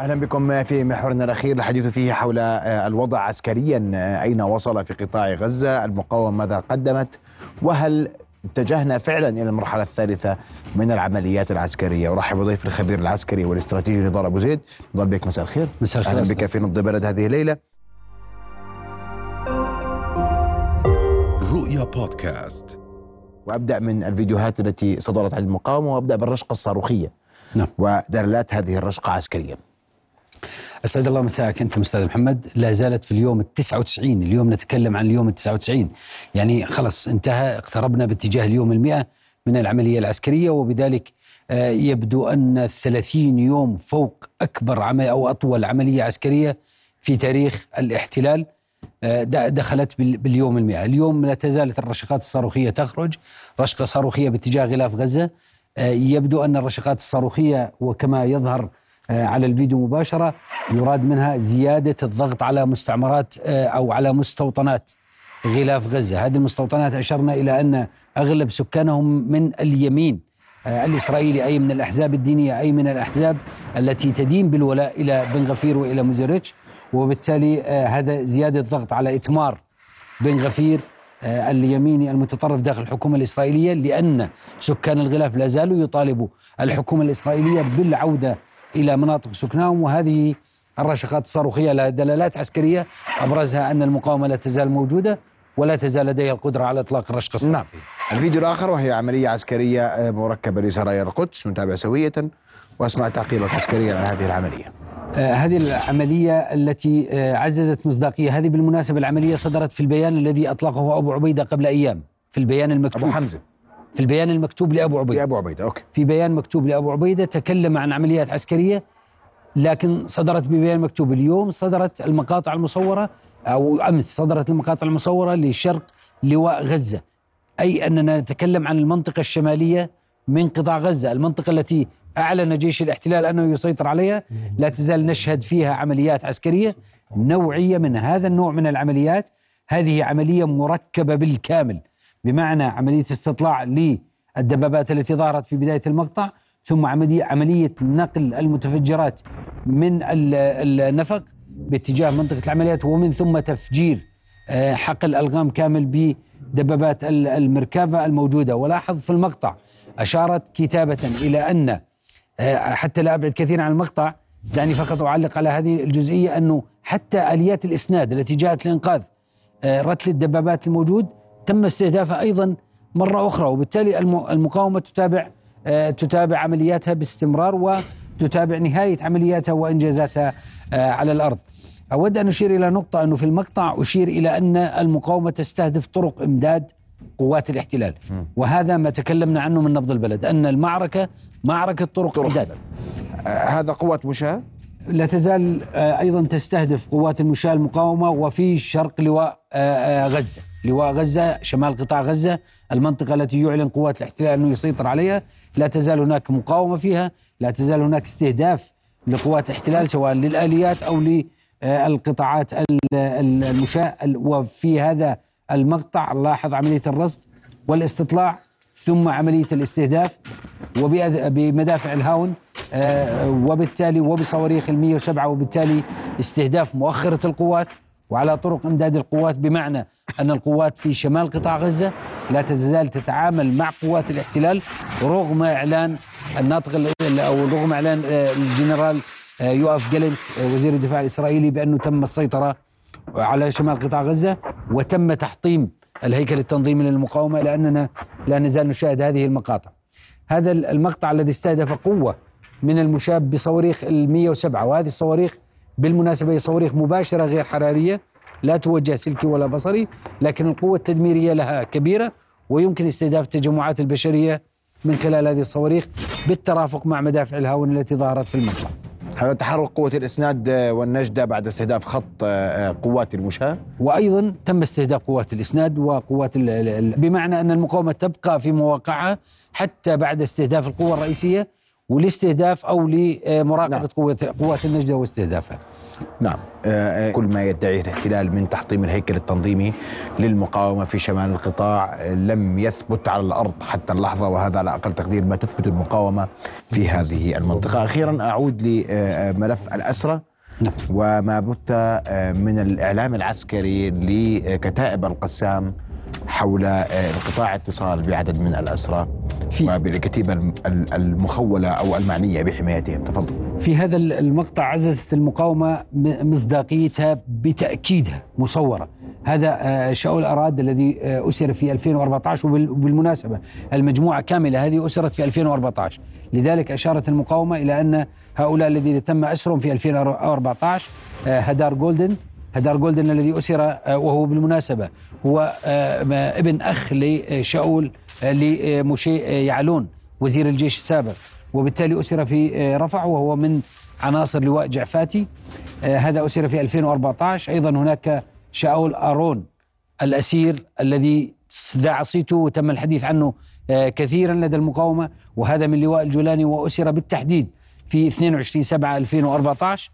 أهلا بكم في محورنا الأخير. الحديث فيه حول آه، الوضع عسكريا آه، أين وصل في قطاع غزة؟ المقاومة ماذا قدمت؟ وهل اتجهنا فعلا إلى المرحلة الثالثة من العمليات العسكرية؟ أرحب بضيف الخبير العسكري والاستراتيجي نضال أبو زيد نضال بك. مساء الخير. مساء الخير. أهلا. بك في نبض بلد هذه الليلة. رؤيا بودكاست. وأبدأ من الفيديوهات التي صدرت عن المقاومة وأبدأ بالرشقة الصاروخية. نعم. ودلالات هذه الرشقة عسكريا. أسعد الله مساءك أنت أستاذ محمد. لا زالت في اليوم ال 99 اليوم نتكلم عن اليوم ال 99 يعني خلص انتهى اقتربنا باتجاه اليوم ال100 من العملية العسكرية وبذلك آه، يبدو أن 30 يوم فوق أكبر عمل أو أطول عملية عسكرية في تاريخ الاحتلال آه، دخلت بال- باليوم المئة. اليوم لا تزالت الرشقات الصاروخية تخرج. رشقة صاروخية باتجاه غلاف غزة آه، يبدو أن الرشقات الصاروخية وكما يظهر على الفيديو مباشرة يراد منها زيادة الضغط على مستعمرات آه، أو على مستوطنات غلاف غزة. هذه المستوطنات أشرنا إلى أن أغلب سكانهم من اليمين آه، الإسرائيلي أي من الأحزاب الدينية أي من الأحزاب التي تدين بالولاء إلى بن غفير وإلى مزريتش. وبالتالي آه، هذا زيادة ضغط على إتمار بن غفير آه، اليميني المتطرف داخل الحكومة الإسرائيلية لأن سكان الغلاف لا زالوا يطالبوا الحكومة الإسرائيلية بالعودة إلى مناطق سكنهم وهذه الرشقات الصاروخية لها دلالات عسكرية أبرزها أن المقاومة لا تزال موجودة ولا تزال لديها القدرة على إطلاق الرشقة نعم. الصاروخية الفيديو الآخر وهي عملية عسكرية آه، مركبة لسرايا القدس نتابع سوية وأسمع تعقيبك عسكريا على هذه العملية. آه، هذه العملية التي آه، عززت مصداقية هذه بالمناسبة العملية صدرت في البيان الذي أطلقه أبو عبيدة قبل أيام في البيان المكتوب. أبو حمزة. في البيان المكتوب لأبو عبيدة. يا ابو عبيدة okay. في بيان مكتوب لأبو عبيدة تكلم عن عمليات عسكرية لكن صدرت ببيان مكتوب اليوم صدرت المقاطع المصورة أو أمس صدرت المقاطع المصورة لشرق لواء غزة. أي أننا نتكلم عن المنطقة الشمالية من قطاع غزة المنطقة التي أعلن جيش الاحتلال أنه يسيطر عليها. لا تزال نشهد فيها عمليات عسكرية نوعية من هذا النوع من العمليات. هذه عملية مركبة بالكامل. بمعنى عملية استطلاع للدبابات التي ظهرت في بداية المقطع ثم عملية عملية نقل المتفجرات من ال- النفق باتجاه منطقة العمليات ومن ثم تفجير آه، حقل ألغام كامل بدبابات ال- المركافة الموجودة. ولاحظ في المقطع أشارت كتابة إلى أن آه، حتى لا أبعد كثيرا عن المقطع دعني فقط أعلق على هذه الجزئية أنه حتى آليات الإسناد التي جاءت لإنقاذ آه، رتل الدبابات الموجود تم استهدافها أيضا مرة أخرى وبالتالي الم- المقاومة تتابع آه، تتابع عملياتها باستمرار وتتابع نهاية عملياتها وإنجازاتها آه، على الأرض. أود أن أشير إلى نقطة أنه في المقطع أشير إلى أن المقاومة تستهدف طرق إمداد قوات الاحتلال. وهذا ما تكلمنا عنه من نبض البلد أن المعركة معركة طرق, طرق إمداد. آه، هذا قوة مشاة؟ لا تزال آه، أيضا تستهدف قوات المشاة المقاومة وفي شرق لواء آه، آه، غزة، لواء غزة شمال قطاع غزة المنطقة التي يعلن قوات الاحتلال أنه يسيطر عليها، لا تزال هناك مقاومة فيها، لا تزال هناك استهداف لقوات الاحتلال سواء للآليات أو للقطاعات ال- ال- المشاة. ال- وفي هذا المقطع لاحظ عملية الرصد والاستطلاع ثم عملية الاستهداف وبأذ- بمدافع الهاون آه، وبالتالي وبصواريخ ال 107 وبالتالي استهداف مؤخرة القوات وعلى طرق إمداد القوات بمعنى أن القوات في شمال قطاع غزة لا تزال تتعامل مع قوات الاحتلال رغم إعلان الناطق ال- أو رغم إعلان آه، الجنرال آه، يوآف جالنت وزير الدفاع الإسرائيلي بأنه تم السيطرة على شمال قطاع غزة وتم تحطيم الهيكل التنظيمي للمقاومه لاننا لا نزال نشاهد هذه المقاطع. هذا المقطع الذي استهدف قوة من المشاة بصواريخ ال 107 وهذه الصواريخ بالمناسبة هي صواريخ مباشرة غير حرارية لا توجه سلكي ولا بصري لكن القوة التدميرية لها كبيرة ويمكن استهداف التجمعات البشرية من خلال هذه الصواريخ بالترافق مع مدافع الهاون التي ظهرت في المقطع هذا تحرك قوة الإسناد آه، والنجدة بعد استهداف خط آه، آه، قوات المشاة وأيضا تم استهداف قوات الإسناد وقوات ال- ال- بمعنى أن المقاومة تبقى في مواقعها حتى بعد استهداف القوة الرئيسية والاستهداف أو لمراقبة نعم. قوات قوات النجدة واستهدافها. نعم آه، آه، كل ما يدعيه الاحتلال من تحطيم الهيكل التنظيمي للمقاومة في شمال القطاع لم يثبت على الأرض حتى اللحظة وهذا على أقل تقدير ما تثبت المقاومة في هذه المنطقة أخيرا أعود لملف الأسرة نعم. وما بث آه، من الإعلام العسكري لكتائب القسام حول آه، انقطاع اتصال بعدد من الأسرى في- وبالكتيبة الم- ال- المخولة أو المعنية بحمايتهم. تفضل. في هذا المقطع عززت المقاومة مصداقيتها بتأكيدها مصورة. هذا آه، شاول أراد الذي آه، أسر في 2014 وبال- وبالمناسبة المجموعة كاملة هذه أسرت في 2014 لذلك أشارت المقاومة إلى أن هؤلاء الذين تم أسرهم في 2014 آه، هدار جولدن هدار جولدن الذي أسر آه، وهو بالمناسبة هو آه، ابن أخ لشاول آه، لموشي آه، يعلون وزير الجيش السابق. وبالتالي أسر في رفح وهو من عناصر لواء جفعاتي. هذا أسر في 2014 أيضا هناك شاول أرون الأسير الذي ذاع صيته وتم الحديث عنه كثيرا لدى المقاومة. وهذا من لواء الجولاني وأسر بالتحديد في 22 7 2014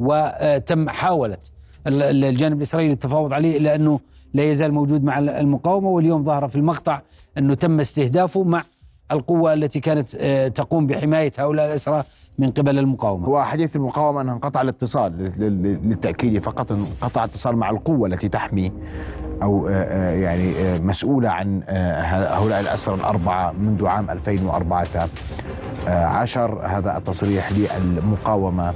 وتم حاولت الجانب الإسرائيلي التفاوض عليه إلا أنه لا يزال موجود مع المقاومة واليوم ظهر في المقطع أنه تم استهدافه مع القوة التي كانت آه، تقوم بحماية هؤلاء الأسرى من قبل المقاومة. هو حديث المقاومة أنه انقطع الاتصال لل- لل- للتأكيد فقط انقطع اتصال مع القوة التي تحمي أو آه، آه، يعني مسؤولة عن هؤلاء الأسرى الأربعة منذ عام 2014 هذا التصريح للمقاومة.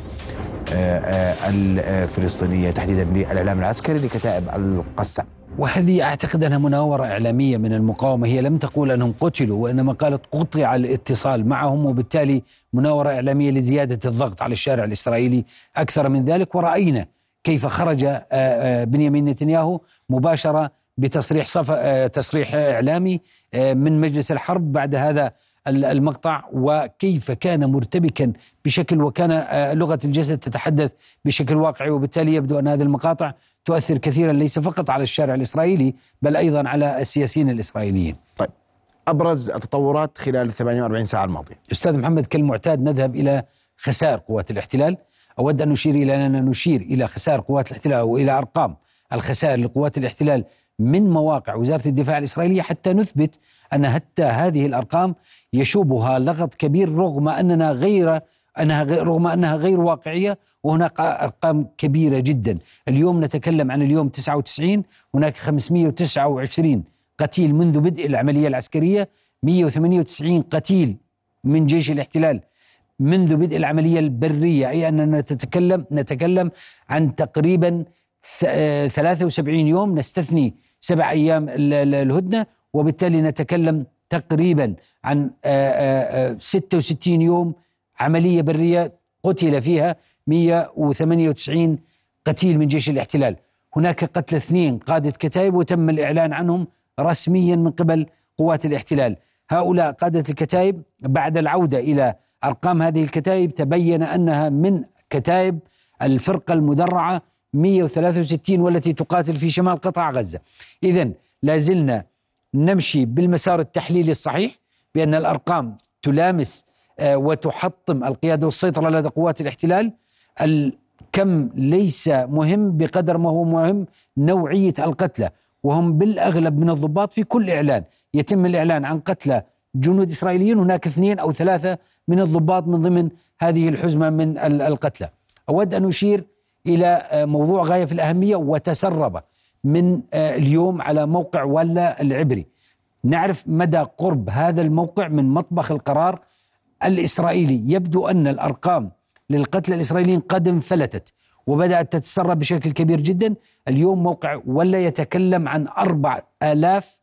آه، آه، الفلسطينية تحديدا للإعلام العسكري لكتائب القسام وهذه أعتقد أنها مناورة إعلامية من المقاومة. هي لم تقول أنهم قتلوا وإنما قالت قطع الاتصال معهم وبالتالي مناورة إعلامية لزيادة الضغط على الشارع الإسرائيلي أكثر من ذلك. ورأينا كيف خرج آه، بنيامين نتنياهو مباشرة بتصريح صف تصريح إعلامي من مجلس الحرب بعد هذا المقطع وكيف كان مرتبكا بشكل وكان آه، لغة الجسد تتحدث بشكل واقعي وبالتالي يبدو أن هذه المقاطع تؤثر كثيرا ليس فقط على الشارع الإسرائيلي بل أيضا على السياسيين الإسرائيليين. طيب أبرز التطورات خلال 48 ساعة الماضية أستاذ محمد كالمعتاد نذهب إلى خسائر قوات الاحتلال. أود أن نشير إلى أننا نشير إلى خسائر قوات الاحتلال والى أرقام الخسائر لقوات الاحتلال من مواقع وزارة الدفاع الإسرائيلية حتى نثبت أن حتى هذه الأرقام يشوبها لغط كبير رغم أننا غير أنها غير رغم أنها غير واقعية وهناك أرقام كبيرة جدا، اليوم نتكلم عن اليوم 99 هناك 529 قتيل منذ بدء العملية العسكرية 198 قتيل من جيش الاحتلال منذ بدء العملية البرية. أي اننا نتكلم نتكلم عن تقريبا ث- آه، 73 يوم نستثني سبع أيام ال- ال- الهدنة وبالتالي نتكلم تقريبا عن آه، آه، آه، 66 يوم عملية برية قتل فيها 198 قتيل من جيش الاحتلال. هناك قتل اثنين قادة كتائب وتم الإعلان عنهم رسميا من قبل قوات الاحتلال. هؤلاء قادة الكتائب بعد العودة إلى أرقام هذه الكتائب تبين أنها من كتائب الفرقة المدرعة 163 والتي تقاتل في شمال قطاع غزة. إذا لازلنا نمشي بالمسار التحليلي الصحيح بأن الأرقام تلامس آه، وتحطم القيادة والسيطرة لدى قوات الاحتلال. الكم ليس مهم بقدر ما هو مهم نوعية القتلى. وهم بالأغلب من الضباط في كل إعلان. يتم الإعلان عن قتلى جنود إسرائيليين هناك اثنين أو ثلاثة من الضباط من ضمن هذه الحزمة من ال- القتلى. أود أن أشير إلى آه، موضوع غاية في الأهمية وتسرب من آه، اليوم على موقع ولا العبري. نعرف مدى قرب هذا الموقع من مطبخ القرار الإسرائيلي. يبدو أن الأرقام للقتلى الإسرائيليين قد انفلتت وبدأت تتسرب بشكل كبير جدا. اليوم موقع ولا يتكلم عن أربع آلاف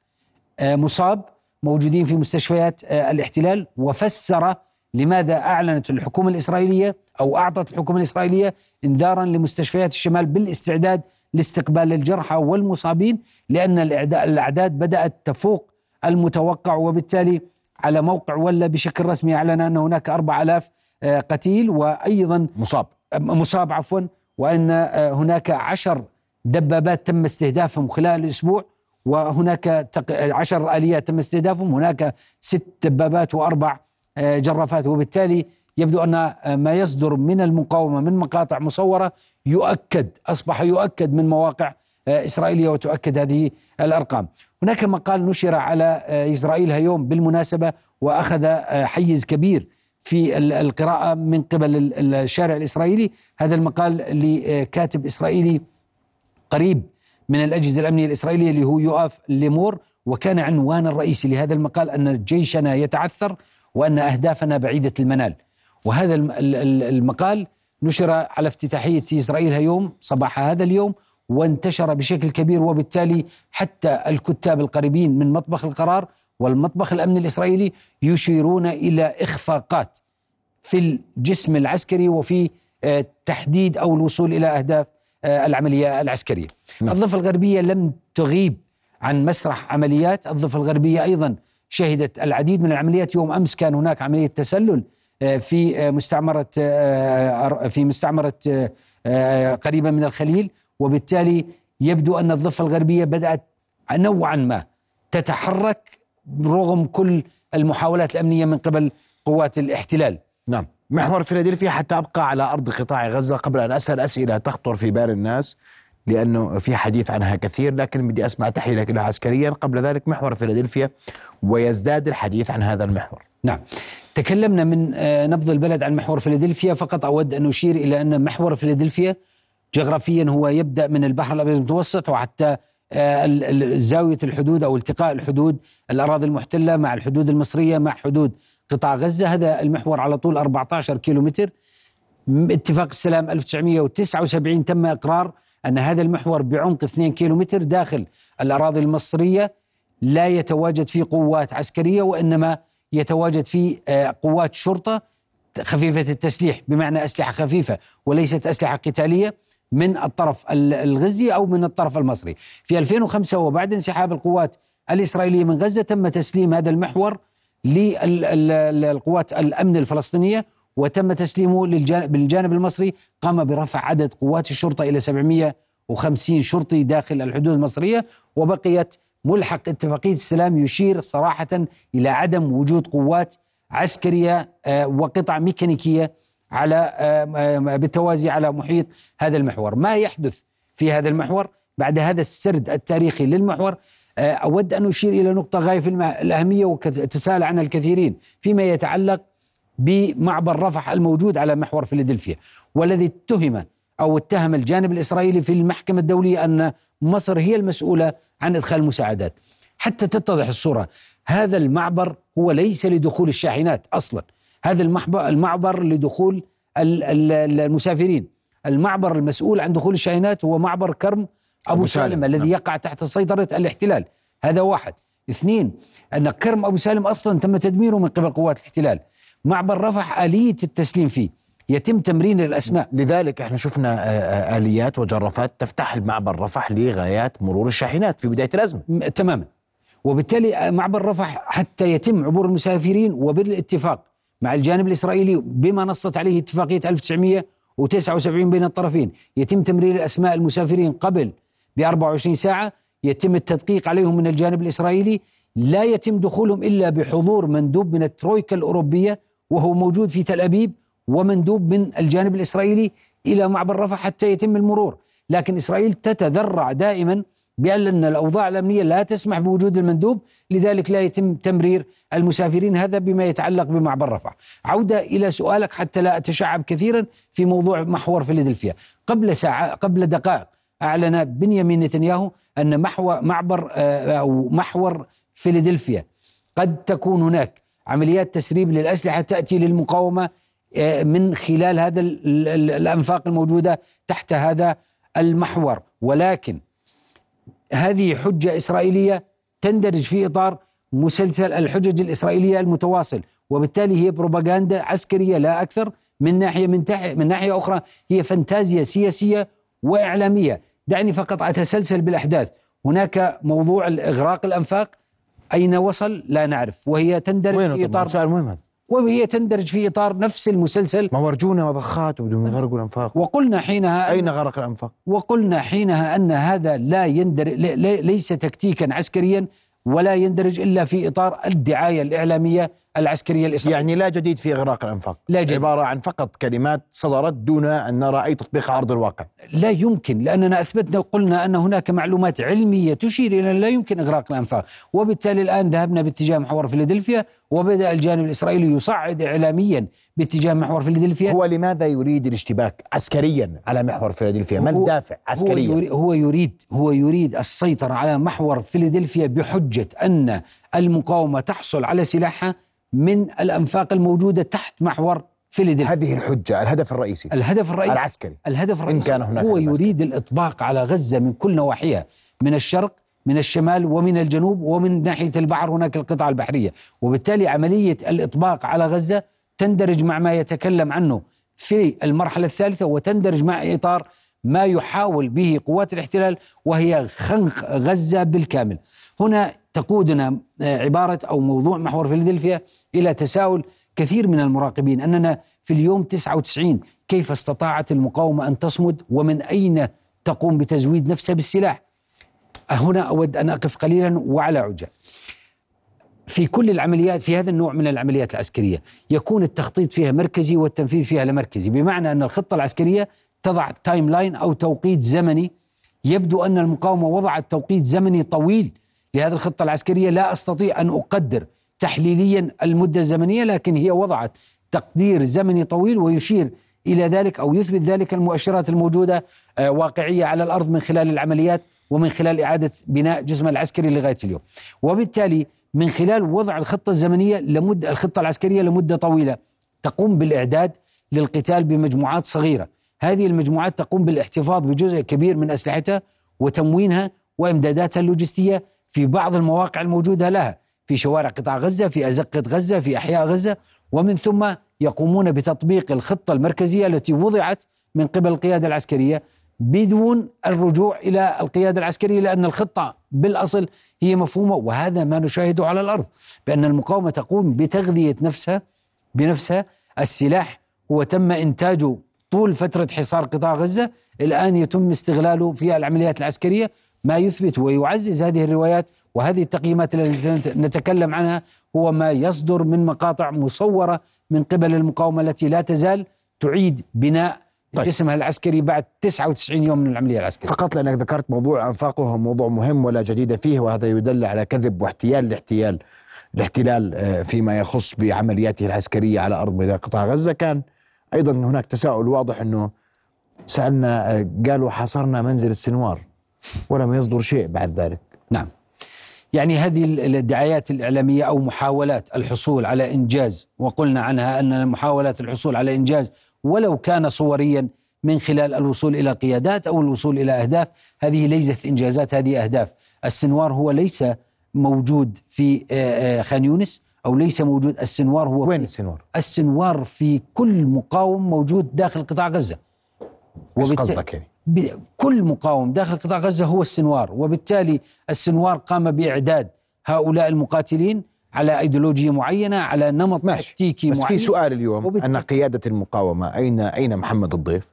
آه، مصاب موجودين في مستشفيات الاحتلال. وفسر لماذا أعلنت الحكومة الإسرائيلية أو أعطت الحكومة الإسرائيلية إنذارا لمستشفيات الشمال بالاستعداد لاستقبال الجرحى والمصابين لأن الأعداد بدأت تفوق المتوقع وبالتالي على موقع ولا بشكل رسمي أعلن أن هناك 4000 آه، قتيل وأيضا مصاب. مصاب عفوا وأن آه، هناك عشر دبابات تم استهدافهم خلال الأسبوع وهناك عشر آليات تم استهدافهم هناك ست دبابات وأربع آه، جرافات وبالتالي يبدو أن آه، ما يصدر من المقاومة من مقاطع مصورة يؤكد أصبح يؤكد من مواقع آه، إسرائيلية وتؤكد هذه الأرقام. هناك مقال نشر على إسرائيل هيوم بالمناسبة وأخذ حيز كبير في القراءة من قبل الشارع الإسرائيلي. هذا المقال لكاتب إسرائيلي قريب من الأجهزة الأمنية الإسرائيلية اللي هو يؤاف ليمور وكان عنوان الرئيسي لهذا المقال أن جيشنا يتعثر وأن أهدافنا بعيدة المنال. وهذا المقال نشر على افتتاحية إسرائيل يوم صباح هذا اليوم وانتشر بشكل كبير وبالتالي حتى الكتاب القريبين من مطبخ القرار والمطبخ الامني الإسرائيلي يشيرون إلى إخفاقات في الجسم العسكري وفي آه، تحديد أو الوصول إلى أهداف آه، العملية العسكرية. نعم. الضفة الغربية لم تغيب عن مسرح عمليات، الضفة الغربية أيضا شهدت العديد من العمليات، يوم أمس كان هناك عملية تسلل في مستعمرة في مستعمرة قريبة من الخليل وبالتالي يبدو أن الضفة الغربية بدأت نوعا ما تتحرك رغم كل المحاولات الأمنية من قبل قوات الاحتلال. نعم، محور فيلادلفيا حتى أبقى على أرض قطاع غزة قبل أن اسال أسئلة تخطر في بال الناس لأنه في حديث عنها كثير لكن بدي أسمع تحليلك لها عسكريا قبل ذلك محور فيلادلفيا ويزداد الحديث عن هذا المحور. نعم. تكلمنا من آه، نبض البلد عن محور فيلادلفيا. فقط أود أن أشير إلى أن محور فيلادلفيا جغرافيا هو يبدأ من البحر الأبيض المتوسط وحتى آه، زاوية الحدود أو التقاء الحدود الأراضي المحتلة مع الحدود المصرية مع حدود قطاع غزة. هذا المحور على طول 14 كيلومتر. اتفاق السلام 1979 تم إقرار أن هذا المحور بعمق 2 كيلومتر داخل الأراضي المصرية لا يتواجد فيه قوات عسكرية وإنما يتواجد فيه آه، قوات شرطة خفيفة التسليح بمعنى أسلحة خفيفة وليست أسلحة قتالية من الطرف الغزي أو من الطرف المصري. في 2005 وبعد انسحاب القوات الإسرائيلية من غزة تم تسليم هذا المحور للقوات الأمن الفلسطينية وتم تسليمه بالجانب المصري قام برفع عدد قوات الشرطة إلى 750 شرطي داخل الحدود المصرية وبقيت ملحق اتفاقية السلام يشير صراحة إلى عدم وجود قوات عسكرية آه، وقطع ميكانيكية على بالتوازي على محيط هذا المحور. ما يحدث في هذا المحور بعد هذا السرد التاريخي للمحور؟ آه، أود أن أشير إلى نقطة غاية في الأهمية وتساءل عنها الكثيرين فيما يتعلق بمعبر رفح الموجود على محور فيلادلفيا والذي اتهم أو اتهم الجانب الإسرائيلي في المحكمة الدولية أن مصر هي المسؤولة عن إدخال المساعدات. حتى تتضح الصورة. هذا المعبر هو ليس لدخول الشاحنات أصلا. هذا المعبر لدخول المسافرين. المعبر المسؤول عن دخول الشاحنات هو معبر كرم أبو, سالم, سالم الذي نعم. يقع تحت سيطرة الاحتلال. هذا واحد. اثنين أن كرم أبو سالم أصلا تم تدميره من قبل قوات الاحتلال. معبر رفح آلية التسليم فيه. يتم تمرين الأسماء. لذلك إحنا شفنا آه، آه، آليات وجرافات تفتح المعبر رفح لغايات مرور الشاحنات في بداية الأزمة. تماما. وبالتالي آه، معبر رفح حتى يتم عبور المسافرين وبالاتفاق مع الجانب الإسرائيلي بما نصت عليه اتفاقية 1979 بين الطرفين. يتم تمرير أسماء المسافرين قبل ب 24 ساعة. يتم التدقيق عليهم من الجانب الإسرائيلي. لا يتم دخولهم إلا بحضور مندوب من الترويكا الأوروبية وهو موجود في تل أبيب. ومندوب من الجانب الإسرائيلي إلى معبر رفح حتى يتم المرور. لكن إسرائيل تتذرع دائما بأن الأوضاع الأمنية لا تسمح بوجود المندوب لذلك لا يتم تمرير المسافرين. هذا بما يتعلق بمعبر رفح. عودة إلى سؤالك حتى لا أتشعب كثيرا في موضوع محور فيلادلفيا. قبل ساعة قبل دقائق أعلن بنيامين نتنياهو أن محور معبر آه، أو محور فيلادلفيا قد تكون هناك عمليات تسريب للأسلحة تأتي للمقاومة من خلال هذا الأنفاق الموجودة تحت هذا المحور. ولكن هذه حجة إسرائيلية تندرج في إطار مسلسل الحجج الإسرائيلية المتواصل وبالتالي هي بروباغندا عسكرية لا أكثر من ناحية من, من ناحية أخرى هي فانتازيا سياسية وإعلامية. دعني فقط أتسلسل بالأحداث. هناك موضوع إغراق الأنفاق أين وصل؟ لا نعرف. وهي تندرج في إطار سؤال مهم هذا. وهي تندرج في إطار نفس المسلسل ما ورجونا وضخات وبدهم يغرقوا الأنفاق وقلنا حينها أين غرق الأنفاق؟ وقلنا حينها أن هذا لا يندرج ليس تكتيكا عسكريا ولا يندرج إلا في إطار الدعاية الإعلامية العسكرية الإسرائيلية يعني لا جديد في إغراق الأنفاق لا جديد. عبارة عن فقط كلمات صدرت دون أن نرى أي تطبيق على أرض الواقع لا يمكن لأننا أثبتنا وقلنا أن هناك معلومات علمية تشير إلى أن لا يمكن إغراق الأنفاق، وبالتالي الآن ذهبنا باتجاه محور فيلادلفيا وبدأ الجانب الإسرائيلي يصعد اعلاميا باتجاه محور فيلادلفيا هو لماذا يريد الاشتباك عسكريا على محور فيلادلفيا؟ ما الدافع عسكريا؟ هو يريد هو يريد السيطرة على محور فيلادلفيا بحجة أن المقاومة تحصل على سلاحها من الأنفاق الموجودة تحت محور فيلادلفيا. هذه الحجة الهدف الرئيسي. الهدف الرئيسي. العسكري. الهدف الرئيسي. كان هناك هو هدف يريد الإطباق على غزة من كل نواحيها من الشرق من الشمال ومن الجنوب ومن ناحية البحر هناك القطاع البحرية. وبالتالي عملية الإطباق على غزة تندرج مع ما يتكلم عنه في المرحلة الثالثة وتندرج مع إطار ما يحاول به قوات الاحتلال وهي خنق غزة بالكامل. هنا تقودنا آه، عبارة أو موضوع محور فيلادلفيا إلى تساؤل كثير من المراقبين. أننا في اليوم 99 كيف استطاعت المقاومة أن تصمد؟ ومن أين تقوم بتزويد نفسها بالسلاح؟ هنا أود أن أقف قليلا وعلى عجال في كل العمليات في هذا النوع من العمليات العسكرية يكون التخطيط فيها مركزي والتنفيذ فيها لمركزي بمعنى أن الخطة العسكرية تضع timeline أو توقيت زمني. يبدو أن المقاومة وضعت توقيت زمني طويل لهذه الخطة العسكرية لا أستطيع أن أقدر تحليليا المدة الزمنية لكن هي وضعت تقدير زمني طويل ويشير إلى ذلك أو يثبت ذلك المؤشرات الموجودة آه، واقعية على الأرض من خلال العمليات ومن خلال إعادة بناء جسم العسكري لغاية اليوم. وبالتالي من خلال وضع الخطة الزمنية لمدة الخطة العسكرية لمدة طويلة تقوم بالإعداد للقتال بمجموعات صغيرة. هذه المجموعات تقوم بالاحتفاظ بجزء كبير من أسلحتها وتموينها وإمداداتها اللوجستية في بعض المواقع الموجودة لها في شوارع قطاع غزة في أزقة غزة في أحياء غزة ومن ثم يقومون بتطبيق الخطة المركزية التي وضعت من قبل القيادة العسكرية بدون الرجوع إلى القيادة العسكرية لأن الخطة بالأصل هي مفهومة وهذا ما نشاهده على الأرض بأن المقاومة تقوم بتغذية نفسها بنفسها. السلاح هو تم إنتاجه طول فترة حصار قطاع غزة الآن يتم استغلاله في العمليات العسكرية. ما يثبت ويعزز هذه الروايات وهذه التقييمات التي نتكلم عنها هو ما يصدر من مقاطع مصورة من قبل المقاومة التي لا تزال تعيد بناء طيب. جسمها العسكري بعد 99 يوم من العملية العسكرية. فقط لأنك ذكرت موضوع أنفاقه هو موضوع مهم ولا جديد فيه وهذا يدل على كذب واحتيال الاحتيال الاحتلال آه، فيما يخص بعملياته العسكرية على أرض ميدان قطاع غزة. كان أيضا هناك تساؤل واضح إنه سألنا آه، قالوا حاصرنا منزل السنوار. ولم يصدر شيء بعد ذلك نعم يعني هذه ال- الادعايات الإعلامية أو محاولات الحصول على إنجاز وقلنا عنها أن محاولات الحصول على إنجاز ولو كان صوريا من خلال الوصول إلى قيادات أو الوصول إلى أهداف هذه ليست إنجازات هذه أهداف السنوار هو ليس موجود في آه، آه، خان يونس أو ليس موجود السنوار هو وين السنوار؟ السنوار في كل مقاوم موجود داخل قطاع غزة وبالت- قصدك يعني؟ كل مقاوم داخل قطاع غزة هو السنوار وبالتالي السنوار قام بإعداد هؤلاء المقاتلين على أيديولوجية معينة على نمط ماشي. تكتيكي بس معين في سؤال اليوم وبالت- ان قيادة المقاومة أين أين محمد الضيف؟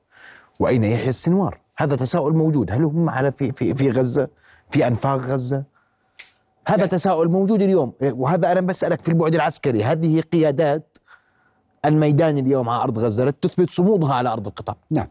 وأين يحيى السنوار؟ هذا تساؤل موجود، هل هم على في في في غزة؟ في أنفاق غزة؟ هذا تساؤل موجود اليوم وهذا أنا بسألك في البعد العسكري، هذه قيادات الميدان اليوم على أرض غزة تثبت صمودها على أرض القطاع. نعم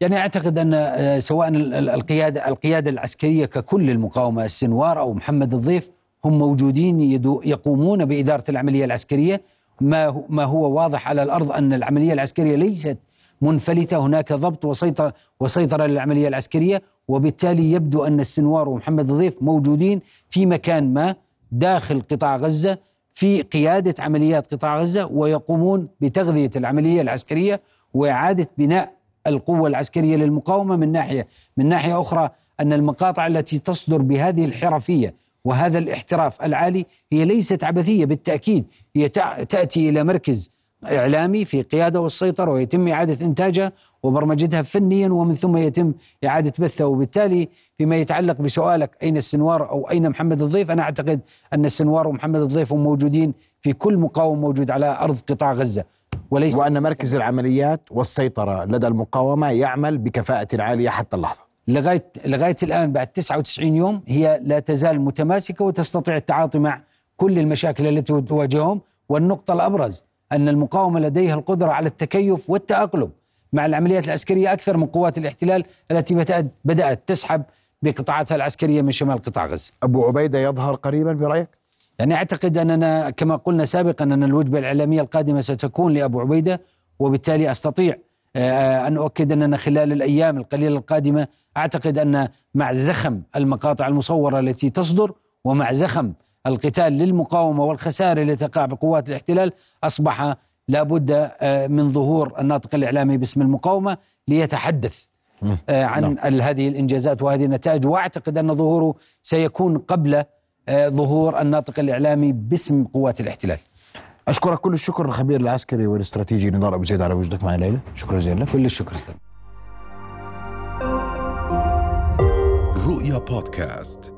يعني أعتقد أن آه، سواء ال- ال- القيادة القيادة العسكرية ككل المقاومة السنوار أو محمد الضيف هم موجودين يقومون بإدارة العملية العسكرية. ما ما هو واضح على الأرض أن العملية العسكرية ليست منفلتة. هناك ضبط وسيطرة وسيطرة للعملية العسكرية وبالتالي يبدو أن السنوار ومحمد الضيف موجودين في مكان ما داخل قطاع غزة في قيادة عمليات قطاع غزة ويقومون بتغذية العملية العسكرية وإعادة بناء القوة العسكرية للمقاومة من ناحيه، من ناحية أخرى أن المقاطع التي تصدر بهذه الحرفية وهذا الاحتراف العالي هي ليست عبثية. بالتأكيد هي تأتي إلى مركز إعلامي في قيادة والسيطرة ويتم إعادة إنتاجها وبرمجتها فنيا ومن ثم يتم إعادة بثها. وبالتالي فيما يتعلق بسؤالك أين السنوار أو أين محمد الضيف أنا أعتقد أن السنوار ومحمد الضيف هم موجودين في كل مقاوم موجود على أرض قطاع غزة. وليس وأن مركز العمليات والسيطرة لدى المقاومة يعمل بكفاءة عاليه حتى اللحظة. لغايه لغاية الآن بعد 99 يوم هي لا تزال متماسكة وتستطيع التعاطي مع كل المشاكل التي تواجههم والنقطة الأبرز أن المقاومة لديها القدرة على التكيف والتأقلم مع العمليات العسكرية أكثر من قوات الاحتلال التي بدأت تسحب بقطاعاتها العسكرية من شمال قطاع غزة أبو عبيدة يظهر قريبا برأيك؟ يعني أعتقد أننا كما قلنا سابقا أن الوجبة الإعلامية القادمة ستكون لأبو عبيدة وبالتالي أستطيع آه، أن أؤكد أننا خلال الأيام القليلة القادمة أعتقد أن مع زخم المقاطع المصورة التي تصدر ومع زخم القتال للمقاومة والخسائر التي تقع بقوات الاحتلال أصبح لابد آه، من ظهور الناطق الإعلامي باسم المقاومة ليتحدث آه، عن نعم. هذه الإنجازات وهذه النتائج وأعتقد أن ظهوره سيكون قبل ظهور الناطق الإعلامي باسم قوات الاحتلال. أشكرك كل الشكر الخبير العسكري والاستراتيجي نضال أبو زيد على وجودك معنا ليلى. شكرا جزيلا لك. كل الشكر سلام. رؤيا بودكاست.